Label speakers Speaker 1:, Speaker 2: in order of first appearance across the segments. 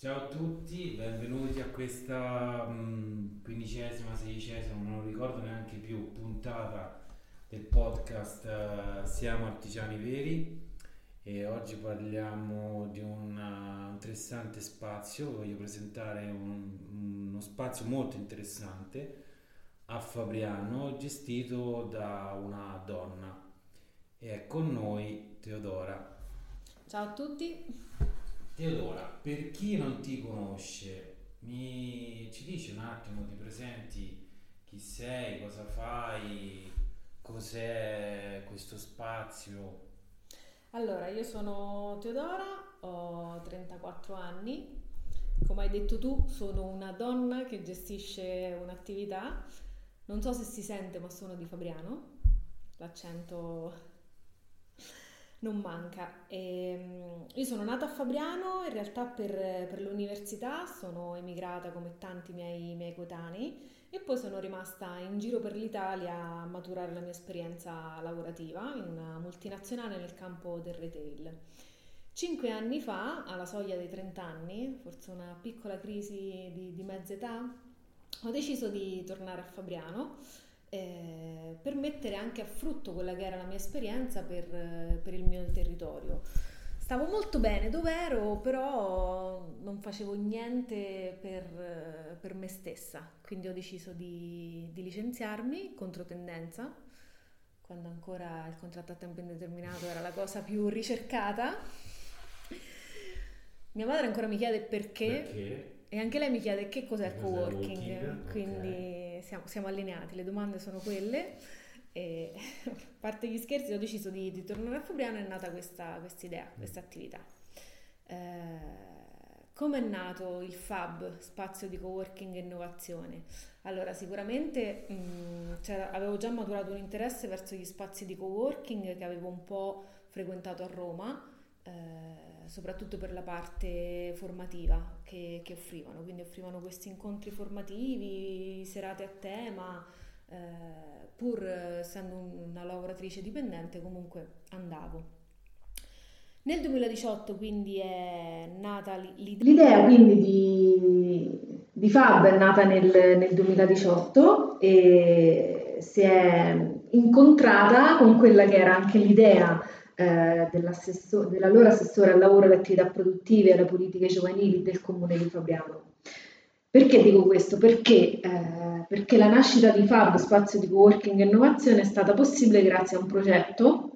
Speaker 1: Ciao a tutti, benvenuti a questa mh, quindicesima, sedicesima, non ricordo neanche più, puntata del podcast uh, Siamo Artigiani Veri e oggi parliamo di un uh, interessante spazio, voglio presentare un, uno spazio molto interessante a Fabriano gestito da una donna e è con noi Teodora.
Speaker 2: Ciao a tutti.
Speaker 1: Teodora, per chi non ti conosce, mi ci dici un attimo, ti presenti chi sei, cosa fai, cos'è questo spazio?
Speaker 2: Allora, io sono Teodora, ho 34 anni, come hai detto tu, sono una donna che gestisce un'attività, non so se si sente ma sono di Fabriano, l'accento non manca. E, ehm, io sono nata a Fabriano, in realtà per, per l'università sono emigrata come tanti miei, miei coetanei e poi sono rimasta in giro per l'Italia a maturare la mia esperienza lavorativa in una multinazionale nel campo del retail. Cinque anni fa, alla soglia dei 30 anni, forse una piccola crisi di, di mezza età, ho deciso di tornare a Fabriano eh, per mettere anche a frutto quella che era la mia esperienza per, per il mio territorio. Stavo molto bene dove ero, però non facevo niente per, per me stessa, quindi ho deciso di, di licenziarmi contro tendenza, quando ancora il contratto a tempo indeterminato era la cosa più ricercata. Mia madre ancora mi chiede perché, perché? e anche lei mi chiede che cos'è il co-working, quindi siamo, siamo, allineati, le domande sono quelle. E, a parte gli scherzi, ho deciso di, di tornare a Fabriano e è nata questa idea, mm. questa attività. Eh, come è nato il FAB, spazio di coworking e innovazione? Allora, sicuramente mh, mm, cioè, avevo già maturato un interesse verso gli spazi di coworking che avevo un po' frequentato a Roma. Eh, soprattutto per la parte formativa che, che, offrivano, quindi offrivano questi incontri formativi, serate a tema, eh, pur essendo una lavoratrice dipendente comunque andavo. Nel 2018 quindi è nata l'idea. L'idea quindi di, di Fab è nata nel, nel 2018 e si è incontrata con quella che era anche l'idea eh, dell'allora assessore al lavoro alle attività produttive e alle politiche giovanili del comune di Fabriano. Perché dico questo? Perché, eh, perché la nascita di Fab, spazio di coworking e innovazione, è stata possibile grazie a un progetto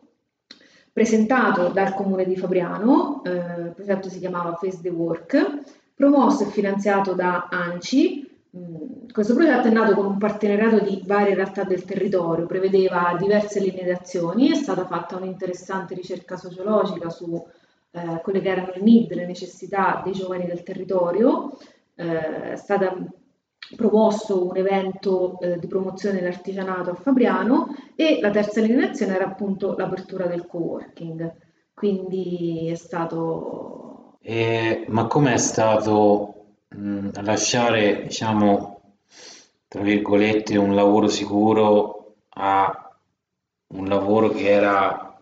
Speaker 2: presentato dal comune di Fabriano, eh, il progetto si chiamava Face the Work, promosso e finanziato da ANCI, questo progetto è nato con un partenariato di varie realtà del territorio, prevedeva diverse linee d'azioni, è stata fatta un'interessante ricerca sociologica su eh, quelle che erano le need, le necessità dei giovani del territorio, eh, è stato promosso un evento eh, di promozione dell'artigianato a Fabriano e la terza linea d'azione era appunto l'apertura del co-working, quindi è stato...
Speaker 1: ma com'è stato mh, lasciare, diciamo, tra virgolette, un lavoro sicuro a un lavoro che era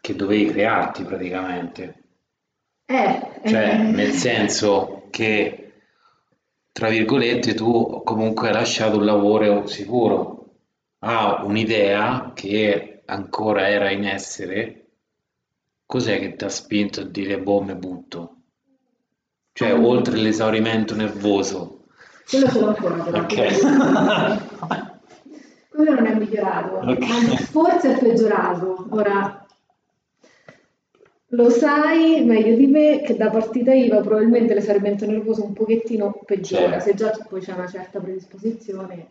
Speaker 1: che dovevi crearti praticamente.
Speaker 2: Eh,
Speaker 1: cioè, eh. nel senso che, tra virgolette, tu comunque hai lasciato un lavoro sicuro a un'idea che ancora era in essere. Cos'è che ti ha spinto a dire boh, me butto? Cioè, oltre l'esaurimento nervoso.
Speaker 2: Quello ce l'ho ancora. Ok. Quello non è migliorato, okay. forse è peggiorato. Ora, lo sai meglio di me che da partita IVA probabilmente l'esaurimento nervoso un pochettino peggiora, certo. se già poi c'è una certa predisposizione.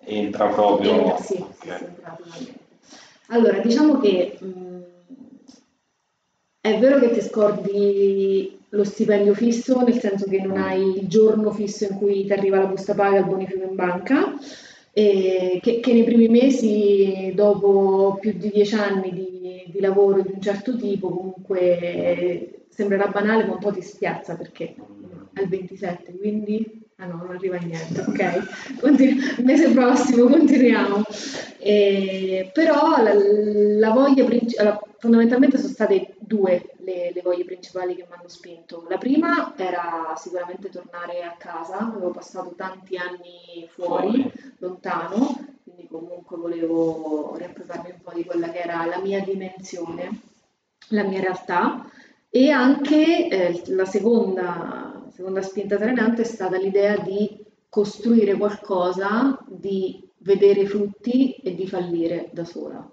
Speaker 1: Eh, entra proprio...
Speaker 2: Entra, sì, okay. sì, sì, Allora, diciamo che mh, mm, è vero che ti scordi lo stipendio fisso, nel senso che non hai il giorno fisso in cui ti arriva la busta paga e il bonifico in banca, che, che, nei primi mesi, dopo più di dieci anni di, di, lavoro di un certo tipo, comunque sembrerà banale, ma un po' ti spiazza perché è il 27, quindi... Ah no, non arriva niente, ok. Continu- mese prossimo continuiamo. E, però la, la voglia principale, fondamentalmente sono state due le, le voglie principali che mi hanno spinto. La prima era sicuramente tornare a casa, avevo passato tanti anni fuori, lontano, quindi comunque volevo riappropriarmi un po' di quella che era la mia dimensione, la mia realtà e anche eh, la seconda, seconda spinta trainante è stata l'idea di costruire qualcosa, di vedere frutti e di fallire da sola.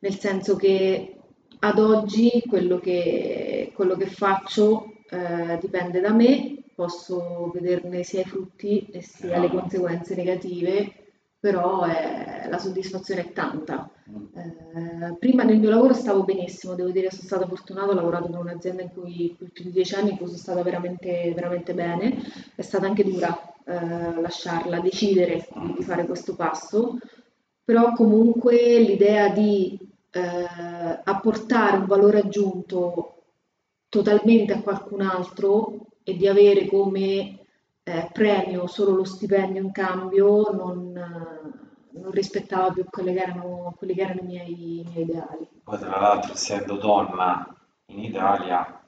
Speaker 2: Nel senso che ad oggi quello che, quello che faccio eh, dipende da me, posso vederne sia i frutti e sia le conseguenze negative, però è, la soddisfazione è tanta. Mm. Eh, prima nel mio lavoro stavo benissimo, devo dire che sono stata fortunata, ho lavorato in un'azienda in cui per più di dieci anni in cui sono stata veramente, veramente bene, è stata anche dura eh, lasciarla, decidere di fare questo passo, però comunque l'idea di eh, apportare un valore aggiunto totalmente a qualcun altro e di avere come eh, premio solo lo stipendio in cambio non, non rispettava più quelli che erano, quelli che erano i, miei, i miei ideali.
Speaker 1: Poi tra l'altro essendo donna in Italia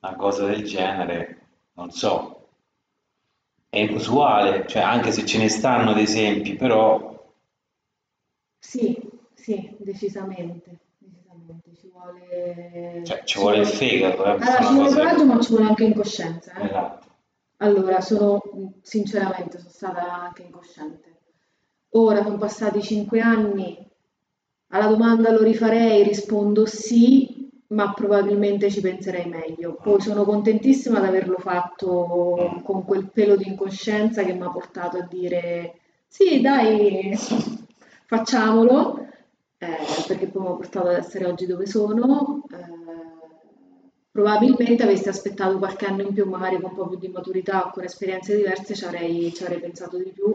Speaker 1: una cosa del genere, non so, è inusuale, cioè anche se ce ne stanno ad esempi, però...
Speaker 2: Sì, sì, decisamente. decisamente. Ci vuole...
Speaker 1: Cioè, ci vuole il fegato.
Speaker 2: Eh, allora, ci vuole coraggio, ma ci vuole anche incoscienza. Eh?
Speaker 1: Esatto.
Speaker 2: Allora, sono, sinceramente, sono stata anche incosciente. Ora sono passati cinque anni, alla domanda lo rifarei, rispondo sì, ma probabilmente ci penserei meglio. Poi sono contentissima di averlo fatto con quel pelo di incoscienza che mi ha portato a dire sì, dai, facciamolo, eh, perché poi mi ha portato ad essere oggi dove sono. Eh, probabilmente avessi aspettato qualche anno in più, magari con un po' più di maturità o con esperienze diverse, ci avrei, ci avrei pensato di più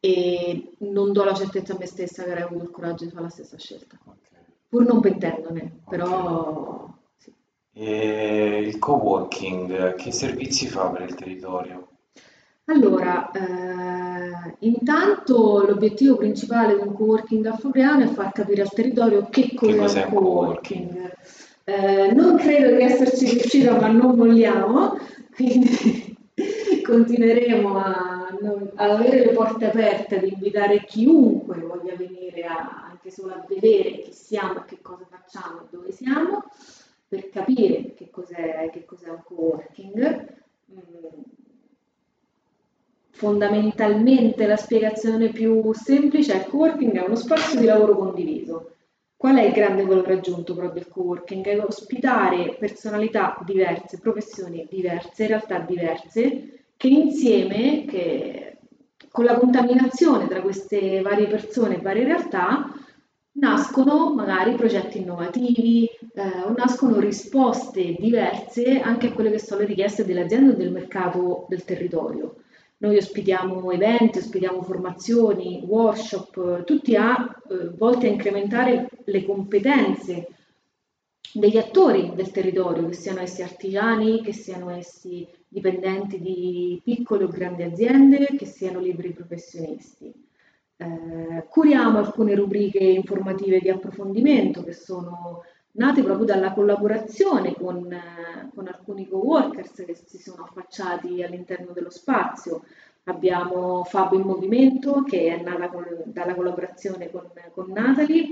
Speaker 2: e non do la certezza a me stessa che avrei avuto il coraggio di fare la stessa scelta. Okay. Pur non pentendone, però... Sì.
Speaker 1: E il co-working, che servizi fa per il territorio?
Speaker 2: Allora, eh, intanto l'obiettivo principale di un co-working a Fabriano è far capire al territorio che cos'è, un co-working. Eh, non credo di esserci riuscita, ma non vogliamo, quindi continueremo a, ad avere le porte aperte, ad invitare chiunque voglia venire a, anche solo a vedere chi siamo, che cosa facciamo e dove siamo, per capire che cos'è, che cos'è un co-working. Mm Fondamentalmente la spiegazione più semplice è il co-working è uno spazio di lavoro condiviso. Qual è il grande valore aggiunto però del co-working? È ospitare personalità diverse, professioni diverse, realtà diverse, che insieme, che con la contaminazione tra queste varie persone e varie realtà, nascono magari progetti innovativi eh, o nascono risposte diverse anche a quelle che sono le richieste delle aziende o del mercato del territorio. Noi ospitiamo eventi, ospitiamo formazioni, workshop, tutti a, eh, volti a incrementare le competenze degli attori del territorio, che siano essi artigiani, che siano essi dipendenti di piccole o grandi aziende, che siano liberi professionisti. Eh, curiamo alcune rubriche informative di approfondimento che sono nate proprio dalla collaborazione con, eh, con alcuni co-workers che si sono affacciati all'interno dello spazio. Abbiamo Fab in Movimento che è nata con, dalla collaborazione con, con Natalie.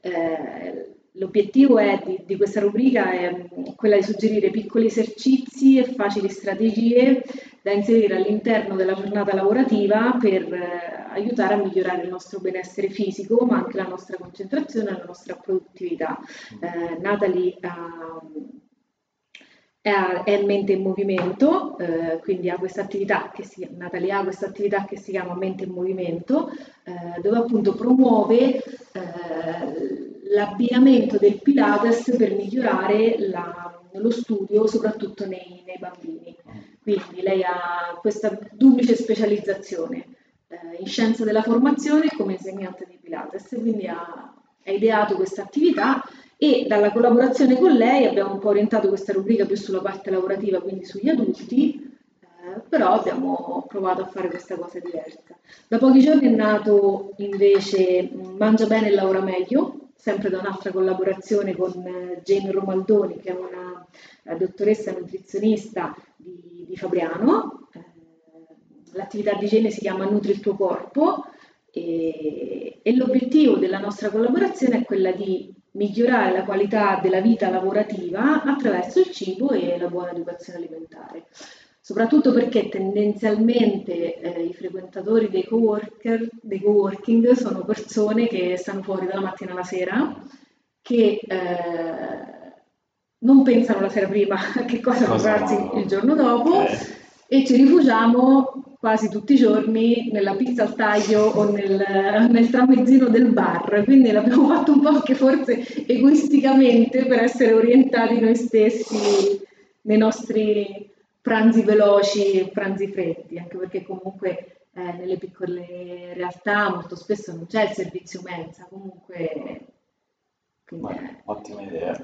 Speaker 2: Eh, l'obiettivo di, di, questa rubrica è mm, quella di suggerire piccoli esercizi e facili strategie da inserire all'interno della giornata lavorativa per eh, aiutare a migliorare il nostro benessere fisico, ma anche la nostra concentrazione e la nostra produttività. Eh, Natalie ha, è mente in movimento, eh, quindi ha questa attività che si, Natalia ha questa attività che si chiama mente in movimento, eh, dove appunto promuove eh, l'abbinamento del Pilates per migliorare la, lo studio, soprattutto nei, nei bambini. Quindi lei ha questa duplice specializzazione eh, in scienza della formazione e come insegnante di Pilates, quindi ha, ha ideato questa attività e dalla collaborazione con lei abbiamo un po' orientato questa rubrica più sulla parte lavorativa, quindi sugli adulti, eh, però abbiamo provato a fare questa cosa diversa. Da pochi giorni è nato invece Mangia bene e lavora meglio, sempre da un'altra collaborazione con eh, Jane Romaldoni, che è una eh, dottoressa nutrizionista di, di Fabriano. Eh, l'attività di Jane si chiama Nutri il tuo corpo e, e l'obiettivo della nostra collaborazione è quella di migliorare la qualità della vita lavorativa attraverso il cibo e la buona educazione alimentare soprattutto perché tendenzialmente eh, i frequentatori dei, co-worker, dei co-working sono persone che stanno fuori dalla mattina alla sera, che eh, non pensano la sera prima a che cosa, cosa comprarsi il giorno dopo okay. e ci rifugiamo quasi tutti i giorni nella pizza al taglio o nel, nel tramezzino del bar, quindi l'abbiamo fatto un po' anche forse egoisticamente per essere orientati noi stessi nei nostri pranzi veloci, pranzi freddi, anche perché comunque eh, nelle piccole realtà molto spesso non c'è il servizio mensa, comunque...
Speaker 1: Beh, ottima idea.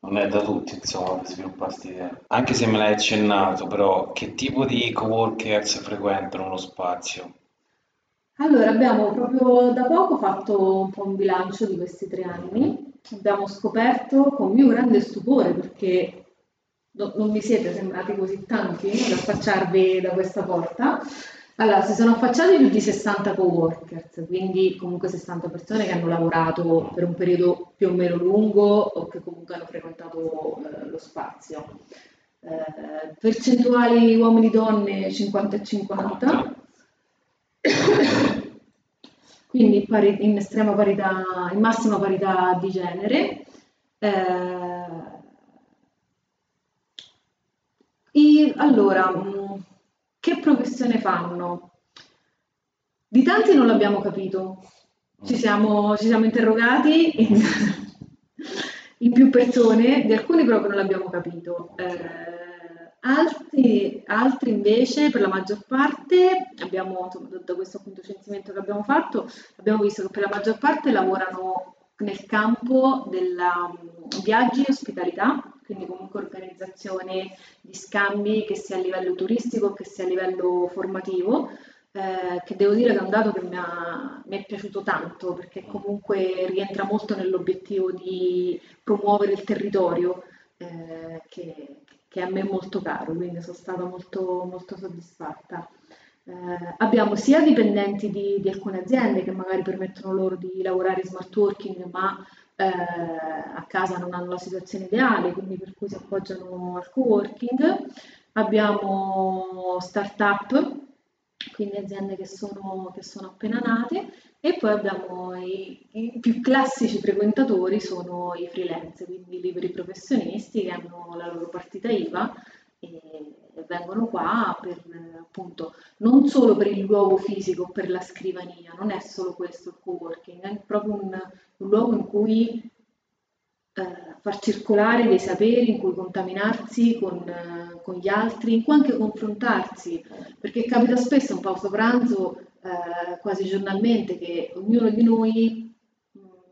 Speaker 1: Non è da tutti, insomma, per sviluppare questa idea. Anche se me l'hai accennato, però, che tipo di coworkers frequentano lo spazio?
Speaker 2: Allora, abbiamo proprio da poco fatto un po' un bilancio di questi tre anni. Abbiamo scoperto con mio grande stupore, perché no, non mi siete sembrati così tanti ad affacciarvi da questa porta. Allora, si sono affacciati più di 60 co-workers, quindi comunque 60 persone che hanno lavorato per un periodo più o meno lungo o che comunque hanno frequentato eh, lo spazio. Eh, percentuali uomini-donne 50 e 50, quindi pari, in estrema parità, in massima parità di genere. Eh, I, allora, mm, che professione fanno? Di tanti non l'abbiamo capito, ci mm. siamo, ci siamo interrogati in, in, più persone, di alcuni proprio non l'abbiamo capito. Eh, altri, altri, invece, per la maggior parte, abbiamo, da questo appunto censimento che abbiamo fatto, abbiamo visto che per la maggior parte lavorano nel campo della viaggi e ospitalità, quindi comunque organizzazione di scambi che sia a livello turistico che sia a livello formativo, eh, che devo dire che è un dato che mi, ha, mi, è piaciuto tanto perché comunque rientra molto nell'obiettivo di promuovere il territorio eh, che, che, a me è molto caro, quindi sono stata molto, molto soddisfatta. Eh, abbiamo sia dipendenti di, di, alcune aziende che magari permettono loro di lavorare in smart working, ma eh, a casa non hanno la situazione ideale, quindi per cui si appoggiano al co-working. Abbiamo start-up, quindi aziende che sono, che sono appena nate, e poi abbiamo i, i, più classici frequentatori, sono i freelance, quindi i liberi professionisti che hanno la loro partita IVA e, vengono qua per appunto non solo per il luogo fisico, per la scrivania, non è solo questo il co-working, è proprio un, un luogo in cui eh, far circolare dei saperi, in cui contaminarsi con, eh, con, gli altri, in cui anche confrontarsi, perché capita spesso un pauso pranzo eh, quasi giornalmente che ognuno di noi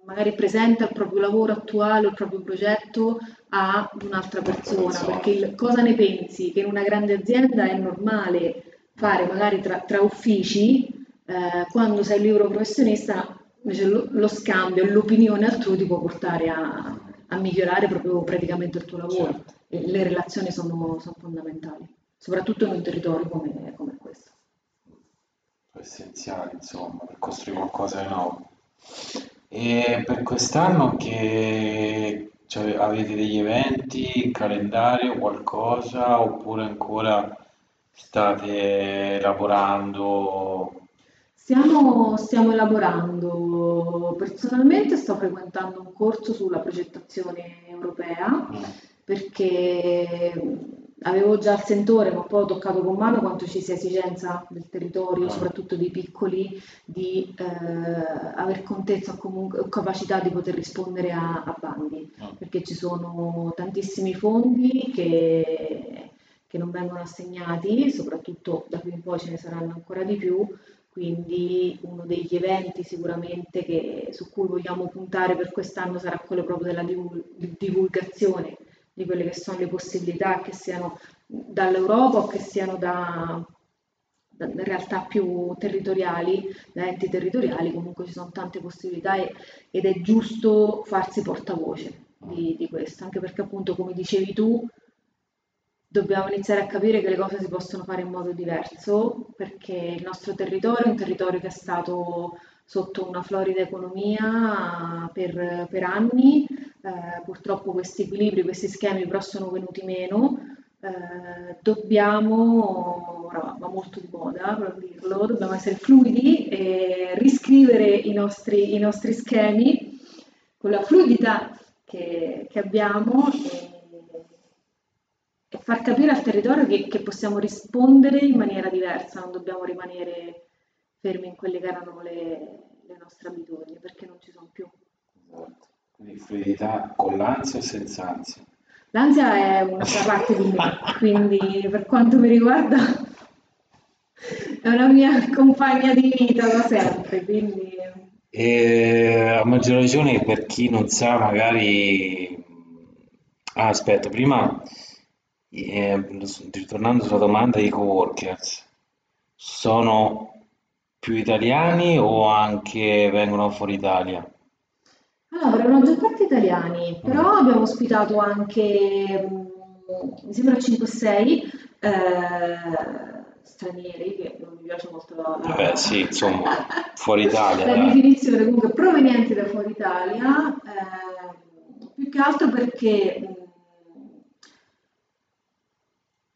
Speaker 2: magari presenta il proprio lavoro attuale, il proprio progetto a un'altra persona, perché il, cosa ne pensi? Che in una grande azienda è normale fare magari tra, tra uffici, eh, quando sei libero professionista invece lo, lo scambio, l'opinione altrui ti può portare a, a, migliorare proprio praticamente il tuo lavoro. Certo. Le relazioni sono, sono, fondamentali, soprattutto in un territorio come, come questo.
Speaker 1: Essenziali, insomma, per costruire qualcosa di nuovo. E per quest'anno che cioè, avete degli eventi, calendario, qualcosa, oppure ancora state lavorando?
Speaker 2: Stiamo, stiamo elaborando. Personalmente sto frequentando un corso sulla progettazione europea mm. perché avevo già il sentore, ma poi ho toccato con mano quanto ci sia esigenza del territorio, soprattutto dei piccoli, di eh, aver contezza o comunque capacità di poter rispondere a, a bandi, ah. perché ci sono tantissimi fondi che, che non vengono assegnati, soprattutto da qui in poi ce ne saranno ancora di più, quindi uno degli eventi sicuramente che, su cui vogliamo puntare per quest'anno sarà quello proprio della divulgazione di quelle che sono le possibilità che siano dall'Europa o che siano da, realtà più territoriali, da enti territoriali, comunque ci sono tante possibilità e, ed è giusto farsi portavoce di, di questo, anche perché appunto come dicevi tu dobbiamo iniziare a capire che le cose si possono fare in modo diverso perché il nostro territorio è un territorio che è stato sotto una florida economia per, per anni, eh, purtroppo questi equilibri, questi schemi però sono venuti meno, eh, dobbiamo, ora va molto di moda per dirlo, dobbiamo essere fluidi e riscrivere i nostri, i nostri schemi con la fluidità che, che abbiamo e, e, far capire al territorio che, che possiamo rispondere in maniera diversa, non dobbiamo rimanere fermi in quelle che erano le, le nostre abitudini, perché non ci sono più.
Speaker 1: Esatto. Quindi fluidità con l'ansia o senza ansia?
Speaker 2: L'ansia è una parte di me, quindi per quanto mi riguarda è una mia compagna di vita da sempre, quindi...
Speaker 1: E a maggior ragione per chi non sa magari... Ah, aspetta, prima, eh, ritornando sulla domanda dei coworkers, sono più italiani o anche vengono fuori Italia?
Speaker 2: Allora, per la maggior parte italiani, però mm. abbiamo ospitato anche, mm, mi sembra 5-6 eh, stranieri, che non mi piace molto la...
Speaker 1: Vabbè, sì, insomma, fuori Italia.
Speaker 2: la definizione comunque provenienti da fuori Italia, eh, più che altro perché mm,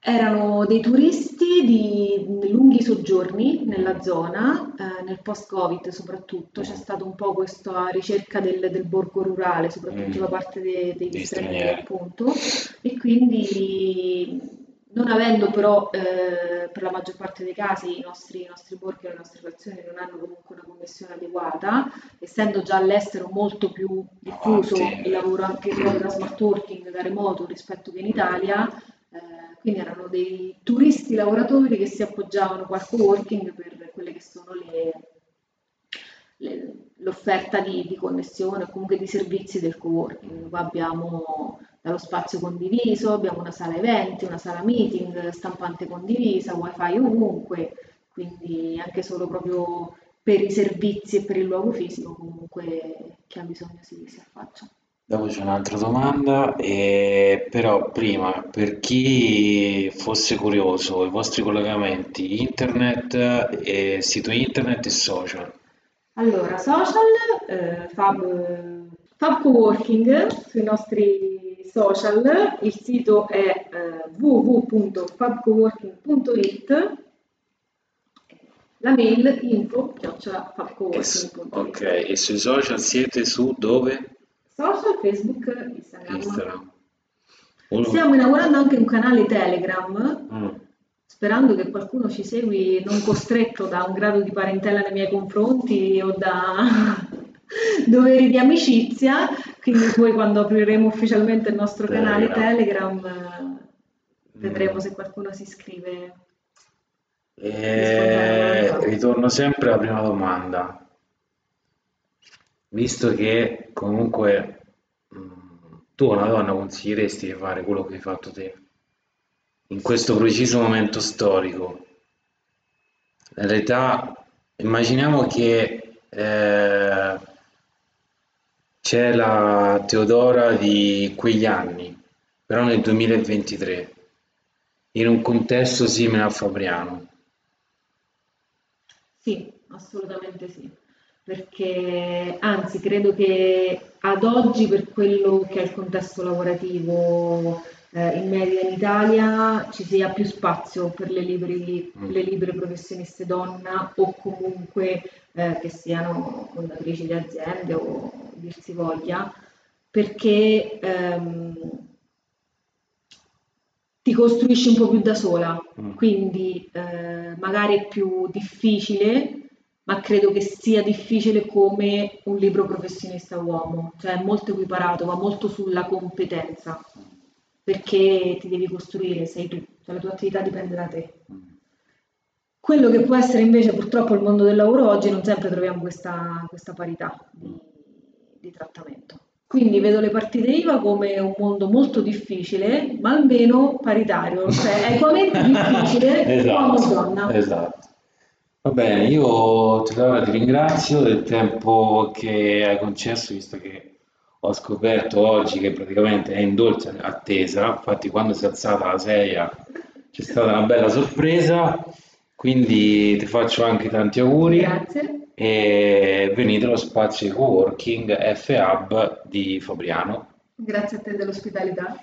Speaker 2: erano dei turisti di lunghi soggiorni nella zona, eh, nel post-Covid soprattutto, c'è stata un po' questa ricerca del, del borgo rurale, soprattutto mm. da parte de, degli stranieri. appunto, e quindi non avendo però eh, per la maggior parte dei casi i nostri, i nostri borghi e le nostre frazioni non hanno comunque una connessione adeguata, essendo già all'estero molto più diffuso il lavoro anche il lavoro da smart working, da remoto rispetto che in Italia, quindi erano dei turisti lavoratori che si appoggiavano al co-working per quelle che sono le, le, l'offerta di, di, connessione o comunque di servizi del co-working. Qua abbiamo dallo spazio condiviso, abbiamo una sala eventi, una sala meeting, stampante condivisa, wifi ovunque, quindi anche solo proprio per i servizi e per il luogo fisico comunque chi ha bisogno si, si affaccia.
Speaker 1: Dopo c'è un'altra domanda, eh, però prima, per chi fosse curioso, i vostri collegamenti internet, eh, sito internet e social.
Speaker 2: Allora, social, eh, Fab, Fab Coworking sui nostri social, il sito è eh, www.fabcoworking.it, la mail info fabcoworking.it.
Speaker 1: Ok, e sui social siete su dove?
Speaker 2: Social, Facebook, Instagram. Instagram. Stiamo inaugurando anche un canale Telegram, mm. sperando che qualcuno ci segui non costretto da un grado di parentela nei miei confronti o da doveri di amicizia, quindi poi quando apriremo ufficialmente il nostro canale Telegram, Telegram vedremo mm. se qualcuno si iscrive.
Speaker 1: E... Ritorno sempre alla prima domanda visto che comunque mh, mm, tu una donna consiglieresti di fare quello che hai fatto te? In questo preciso momento storico. L'età immaginiamo che eh, c'è la Teodora di quegli anni però nel 2023 in un contesto simile a Fabriano.
Speaker 2: Sì assolutamente sì perché anzi credo che ad oggi per quello che è il contesto lavorativo eh, in media in Italia ci sia più spazio per le, liberi, mm. le libere professioniste donna o comunque eh, che siano fondatrici di aziende o dir si voglia, perché ehm, ti costruisci un po' più da sola, mm. quindi eh, magari è più difficile ma credo che sia difficile come un libro professionista uomo, cioè è molto equiparato, va molto sulla competenza, perché ti devi costruire, sei tu, cioè la tua attività dipende da te. Quello che può essere invece purtroppo il mondo del lavoro oggi non sempre troviamo questa, questa parità di, di trattamento. Quindi vedo le partite IVA come un mondo molto difficile, ma almeno paritario, cioè equamente difficile
Speaker 1: esatto, uomo-donna. Esatto. Va bene, io ti ringrazio del tempo che hai concesso, visto che ho scoperto oggi che praticamente è in dolce attesa, infatti quando si è alzata la sedia c'è stata una bella sorpresa, quindi ti faccio anche tanti auguri.
Speaker 2: Grazie.
Speaker 1: E venite allo spazio di coworking F-Hub di Fabriano.
Speaker 2: Grazie a te dell'ospitalità.